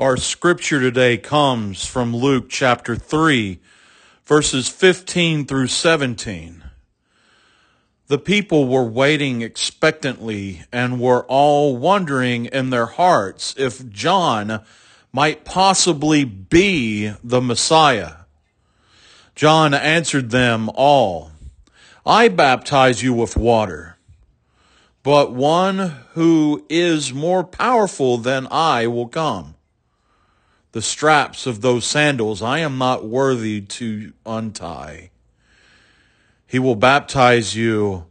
Our scripture today comes from Luke chapter 3, verses 15 through 17. The people were waiting expectantly and were all wondering in their hearts if John might possibly be the Messiah. John answered them all, I baptize you with water, but one who is more powerful than I will come the straps of those sandals I am not worthy to untie. He will baptize you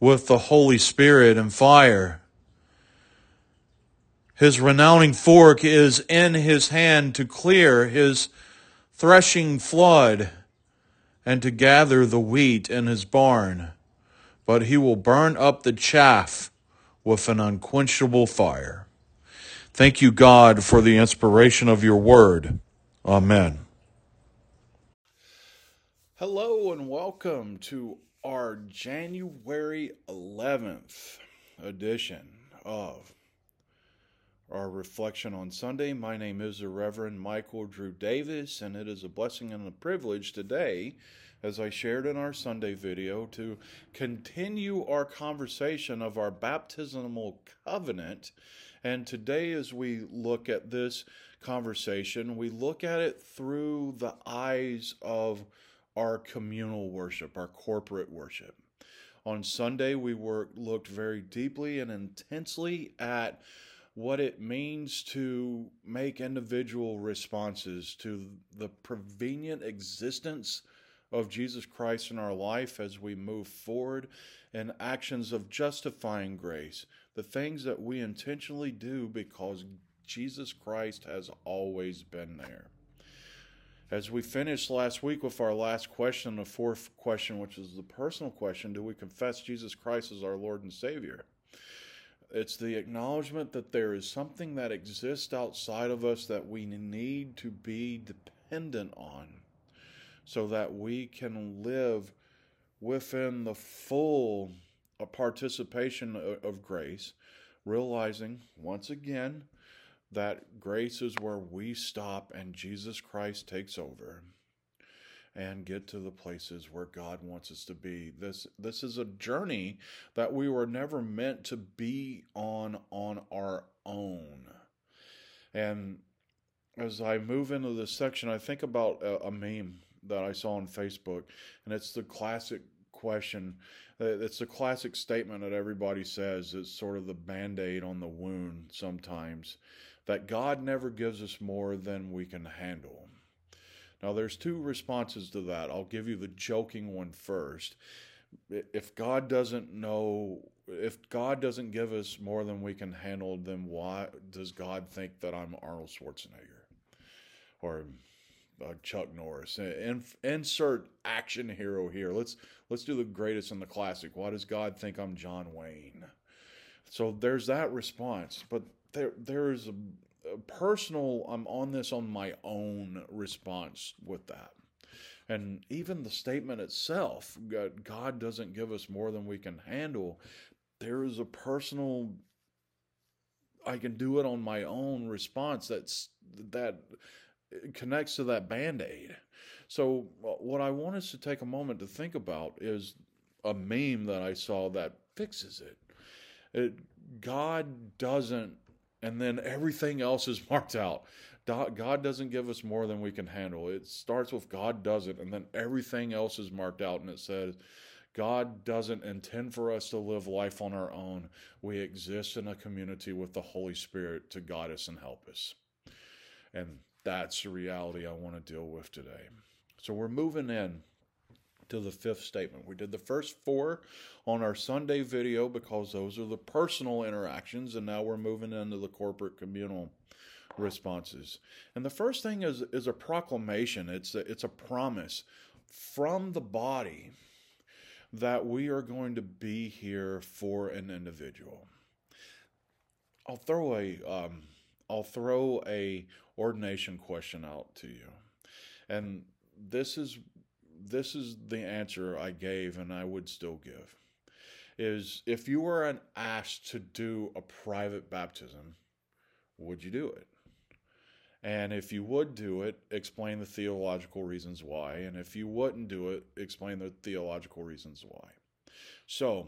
with the Holy Spirit and fire. His winnowing fork is in his hand to clear his threshing floor and to gather the wheat in his barn, but he will burn up the chaff with an unquenchable fire. Thank you, God, for the inspiration of your word. Amen. Hello, and welcome to our January 11th edition of our reflection on Sunday. My name is the Reverend Michael Drew Davis, and it is a blessing and a privilege today, as I shared in our Sunday video, to continue our conversation of our baptismal covenant and today, as we look at this conversation, we look at it through the eyes of our communal worship, our corporate worship. On Sunday, we worked, looked very deeply and intensely at what it means to make individual responses to the prevenient existence of Jesus Christ in our life as we move forward and actions of justifying grace, the things that we intentionally do because Jesus Christ has always been there. As we finished last week with our last question, the fourth question, which is the personal question do we confess Jesus Christ as our Lord and Savior? It's the acknowledgement that there is something that exists outside of us that we need to be dependent on so that we can live within the full uh, participation of grace, realizing once again that grace is where we stop and Jesus Christ takes over and get to the places where God wants us to be. This this is a journey that we were never meant to be on on our own. And as I move into this section, I think about a, a meme that I saw on Facebook, and it's the classic question. Uh, it's a classic statement that everybody says. It's sort of the band aid on the wound sometimes that God never gives us more than we can handle. Now, there's two responses to that. I'll give you the joking one first. If God doesn't know, if God doesn't give us more than we can handle, then why does God think that I'm Arnold Schwarzenegger? Or uh, Chuck Norris. In, insert action hero here. Let's let's do the greatest in the classic. Why does God think I'm John Wayne? So there's that response, but there there is a, a personal. I'm on this on my own response with that. And even the statement itself, God, God doesn't give us more than we can handle. There is a personal I can do it on my own response that's that connects to that band aid. So, uh, what I want us to take a moment to think about is a meme that I saw that fixes it. it God doesn't, and then everything else is marked out. God doesn't give us more than we can handle. It starts with God doesn't, and then everything else is marked out, and it says, God doesn't intend for us to live life on our own. We exist in a community with the Holy Spirit to guide us and help us. And that's the reality I want to deal with today. So we're moving in to the fifth statement. We did the first four on our Sunday video because those are the personal interactions, and now we're moving into the corporate communal responses. And the first thing is is a proclamation. It's a, it's a promise from the body that we are going to be here for an individual. I'll throw a um, I'll throw a ordination question out to you. And this is this is the answer I gave and I would still give. Is if you were an asked to do a private baptism, would you do it? And if you would do it, explain the theological reasons why. And if you wouldn't do it, explain the theological reasons why. So,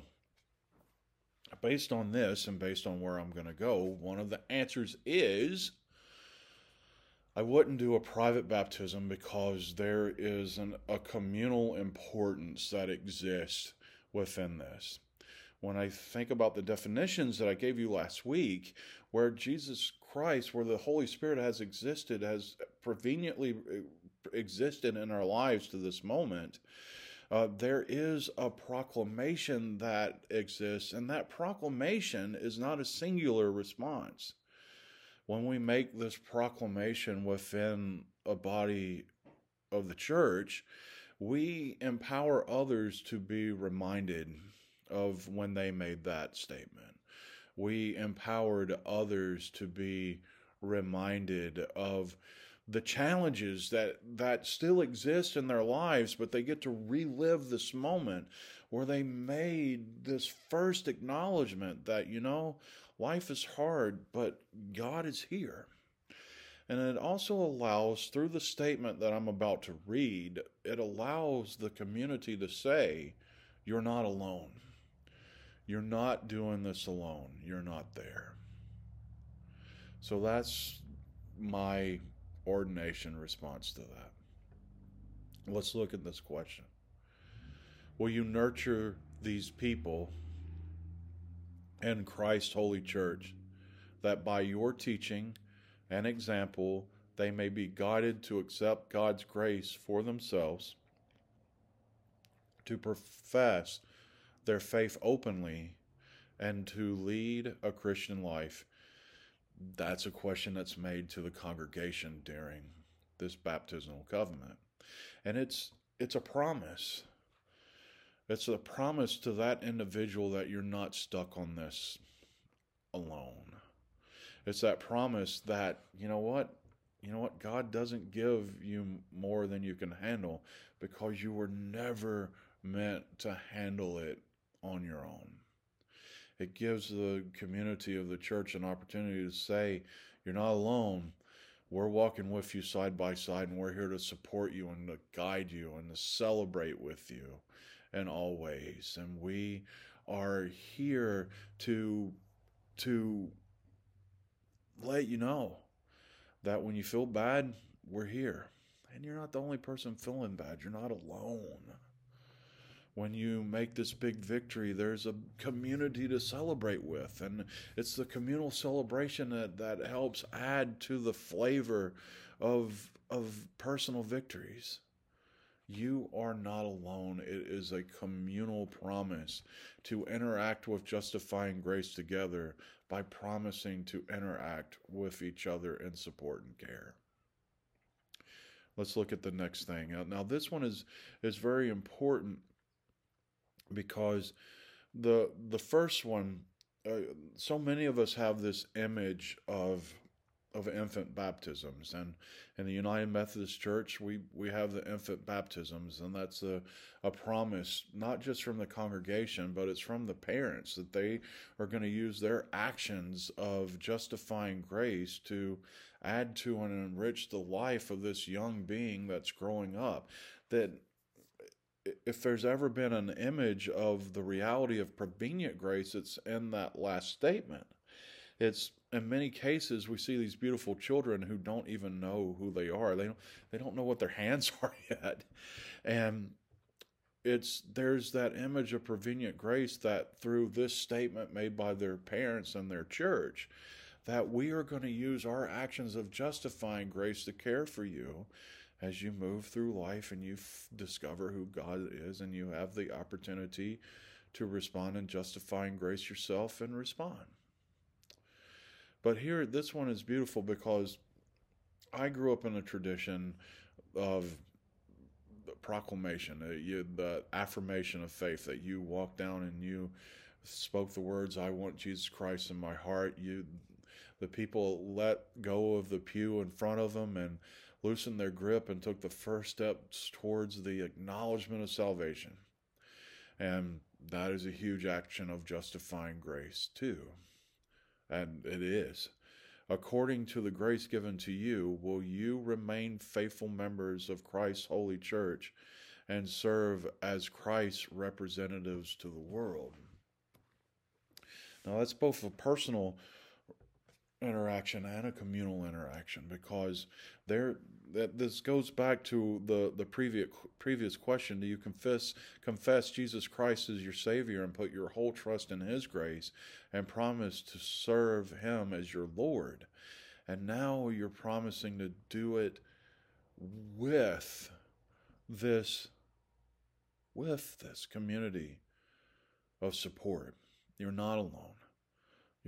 based on this and based on where I'm going to go, one of the answers is I wouldn't do a private baptism because there is an, a communal importance that exists within this. When I think about the definitions that I gave you last week, where Jesus Christ, where the Holy Spirit has existed, has preveniently uh, existed in our lives to this moment, uh, there is a proclamation that exists, and that proclamation is not a singular response when we make this proclamation within a body of the church, we empower others to be reminded of when they made that statement. We empowered others to be reminded of the challenges that that still exist in their lives but they get to relive this moment where they made this first acknowledgement that you know life is hard but God is here. And it also allows through the statement that I'm about to read it allows the community to say you're not alone. You're not doing this alone. You're not there. So that's my ordination response to that. Let's look at this question Will you nurture these people in Christ's holy church that by your teaching and example they may be guided to accept God's grace for themselves, to profess their faith openly, and to lead a Christian life that's a question that's made to the congregation during this baptismal covenant. And it's it's a promise. It's a promise to that individual that you're not stuck on this alone. It's that promise that, you know what? You know what? God doesn't give you more than you can handle because you were never meant to handle it on your own. It gives the community of the church an opportunity to say, You're not alone. We're walking with you side by side, and we're here to support you and to guide you and to celebrate with you in all ways. And we are here to to let you know that when you feel bad, we're here. And you're not the only person feeling bad. You're not alone when you make this big victory, there's a community to celebrate with. And it's the communal celebration that, that helps add to the flavor of, of personal victories. You are not alone. It is a communal promise to interact with justifying grace together by promising to interact with each other in support and care. Let's look at the next thing. Now, this one is, is very important because the the first one uh, so many of us have this image of of infant baptisms. And in the United Methodist Church we we have the infant baptisms. And that's a, a promise not just from the congregation but it's from the parents that they are going to use their actions of justifying grace to add to and enrich the life of this young being that's growing up. That if there's ever been an image of the reality of prevenient grace, it's in that last statement. It's in many cases we see these beautiful children who don't even know who they are. They don't they don't know what their hands are yet. And it's there's that image of prevenient grace that through this statement made by their parents and their church that we are going to use our actions of justifying grace to care for you as you move through life and you f- discover who God is and you have the opportunity to respond and justify in justifying grace yourself and respond. But here, this one is beautiful because I grew up in a tradition of the proclamation, uh, the affirmation of faith that you walk down and you spoke the words, "I want Jesus Christ in my heart." You, the people let go of the pew in front of them and loosened their grip and took the first steps towards the acknowledgement of salvation. And that is a huge action of justifying grace, too. And it is. according to the grace given to you, will you remain faithful members of Christ's holy church and serve as Christ's representatives to the world? Now, that's both a personal interaction and a communal interaction because there that this goes back to the the previous previous question. Do you confess confess Jesus Christ as your savior and put your whole trust in his grace and promise to serve him as your lord? And now you're promising to do it with this with this community of support. You're not alone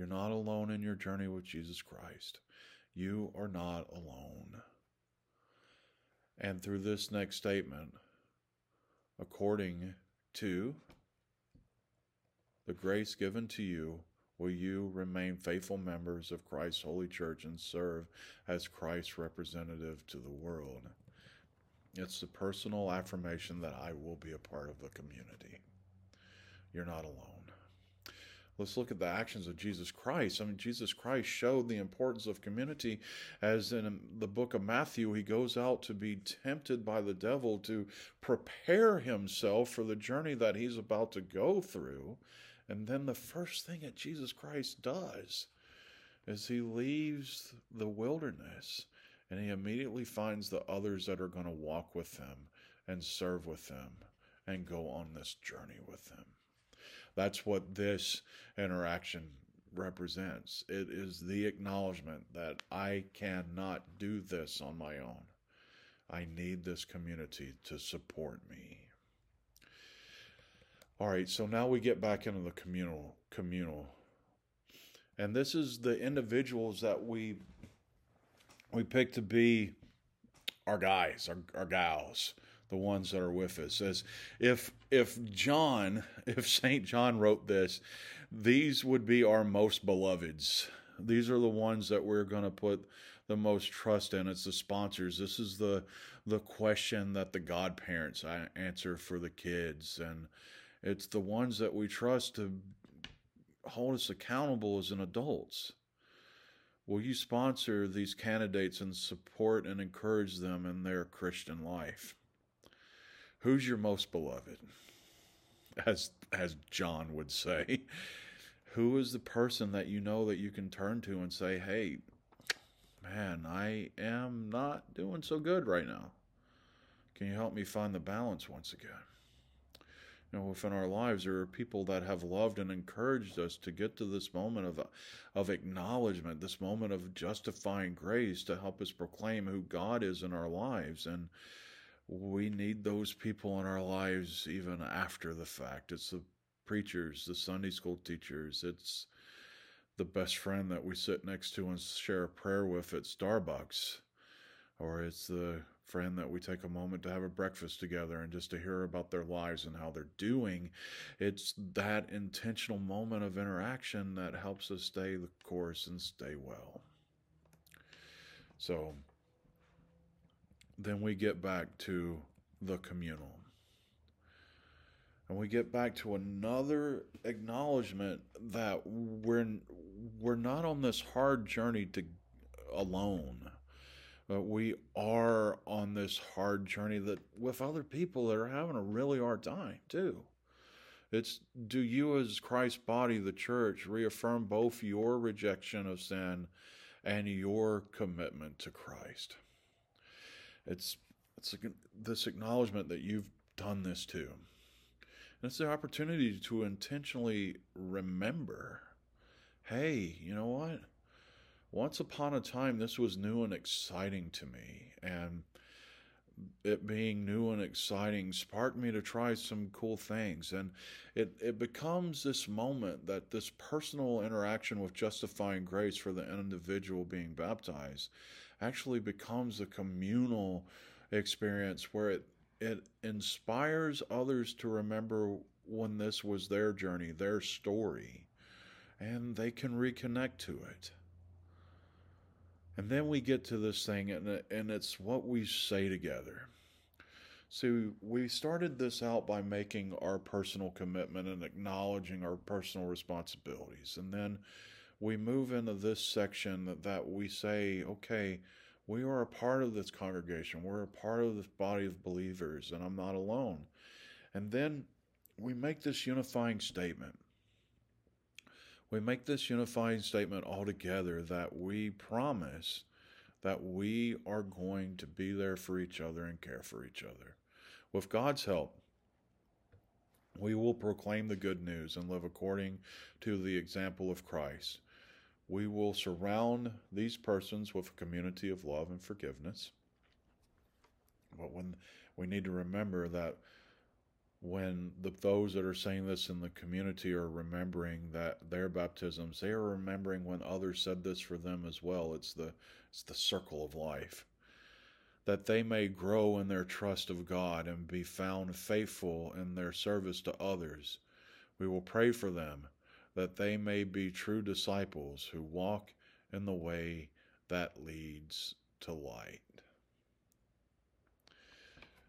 you're not alone in your journey with Jesus Christ. You are not alone. And through this next statement, according to the grace given to you, will you remain faithful members of Christ's holy church and serve as Christ's representative to the world? It's the personal affirmation that I will be a part of the community. You're not alone. Let's look at the actions of Jesus Christ. I mean, Jesus Christ showed the importance of community as in um, the book of Matthew, he goes out to be tempted by the devil to prepare himself for the journey that he's about to go through. And then the first thing that Jesus Christ does is he leaves the wilderness and he immediately finds the others that are going to walk with him and serve with him and go on this journey with him. That's what this interaction represents. It is the acknowledgement that I cannot do this on my own. I need this community to support me. All right, so now we get back into the communal communal. And this is the individuals that we we pick to be our guys, our, our gals the ones that are with us. As if if John, if Saint John wrote this, these would be our most beloveds. These are the ones that we're going to put the most trust in. It's the sponsors. This is the the question that the godparents answer for the kids, and it's the ones that we trust to hold us accountable as an adults. Will you sponsor these candidates and support and encourage them in their Christian life? Who's your most beloved? As as John would say. Who is the person that you know that you can turn to and say, "Hey, man, I am not doing so good right now. Can you help me find the balance once again?" you know, within our lives, there are people that have loved and encouraged us to get to this moment of of acknowledgement, this moment of justifying grace to help us proclaim who God is in our lives. And we need those people in our lives even after the fact. It's the preachers, the Sunday school teachers, it's the best friend that we sit next to and share a prayer with at Starbucks, or it's the friend that we take a moment to have a breakfast together and just to hear about their lives and how they're doing. It's that intentional moment of interaction that helps us stay the course and stay well. So, then we get back to the communal. And we get back to another acknowledgement that we're we're not on this hard journey to alone. But we are on this hard journey that with other people that are having a really hard time too. It's do you as Christ's body, the church, reaffirm both your rejection of sin and your commitment to Christ? It's it's this acknowledgement that you've done this too. And it's the opportunity to intentionally remember hey, you know what? Once upon a time, this was new and exciting to me. And it being new and exciting sparked me to try some cool things. And it, it becomes this moment that this personal interaction with justifying grace for the individual being baptized actually becomes a communal experience where it it inspires others to remember when this was their journey, their story, and they can reconnect to it. And then we get to this thing, and, and it's what we say together. So we started this out by making our personal commitment and acknowledging our personal responsibilities. And then we move into this section that, that we say, okay, we are a part of this congregation. We're a part of this body of believers, and I'm not alone. And then we make this unifying statement. We make this unifying statement all together that we promise that we are going to be there for each other and care for each other. With God's help, we will proclaim the good news and live according to the example of Christ. We will surround these persons with a community of love and forgiveness. But when we need to remember that when the, those that are saying this in the community are remembering that their baptisms, they are remembering when others said this for them as well. It's the it's the circle of life. That they may grow in their trust of God and be found faithful in their service to others. We will pray for them that they may be true disciples who walk in the way that leads to light.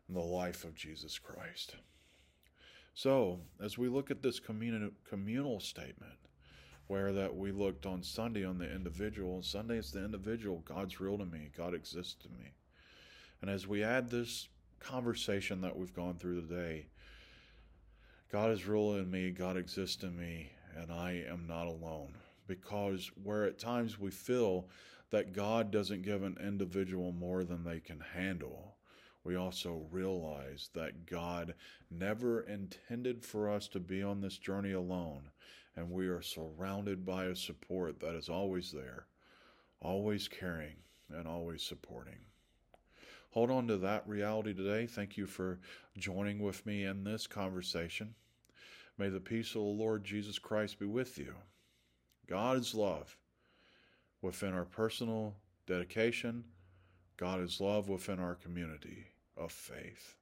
In the life of Jesus Christ. So, as we look at this communal, communal statement, where that we looked on Sunday on the individual, and Sunday is the individual. God's real to me. God exists to me. And as we add this conversation that we've gone through today, God is real in me. God exists in me, and I am not alone. Because where at times we feel that God doesn't give an individual more than they can handle, we also realize that God never intended for us to be on this journey alone, and we are surrounded by a support that is always there, always caring, and always supporting. Hold on to that reality today. Thank you for joining with me in this conversation. May the peace of the Lord Jesus Christ be with you. God's love within our personal dedication, God is love within our community of faith.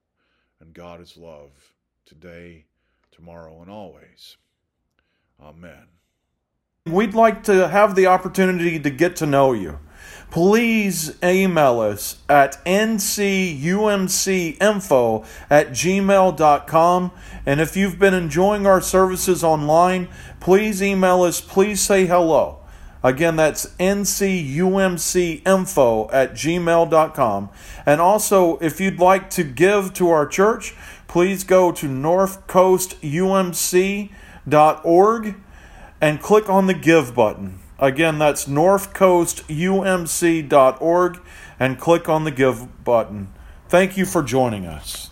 And God is love today, tomorrow, and always. Amen. We'd like to have the opportunity to get to know you. Please email us at ncumcinfo at gmail.com. And if you've been enjoying our services online, please email us. Please say hello. Again, that's ncumcinfo at gmail.com. And also, if you'd like to give to our church, please go to northcoastumc.org and click on the Give button. Again, that's northcoastumc.org and click on the Give button. Thank you for joining us.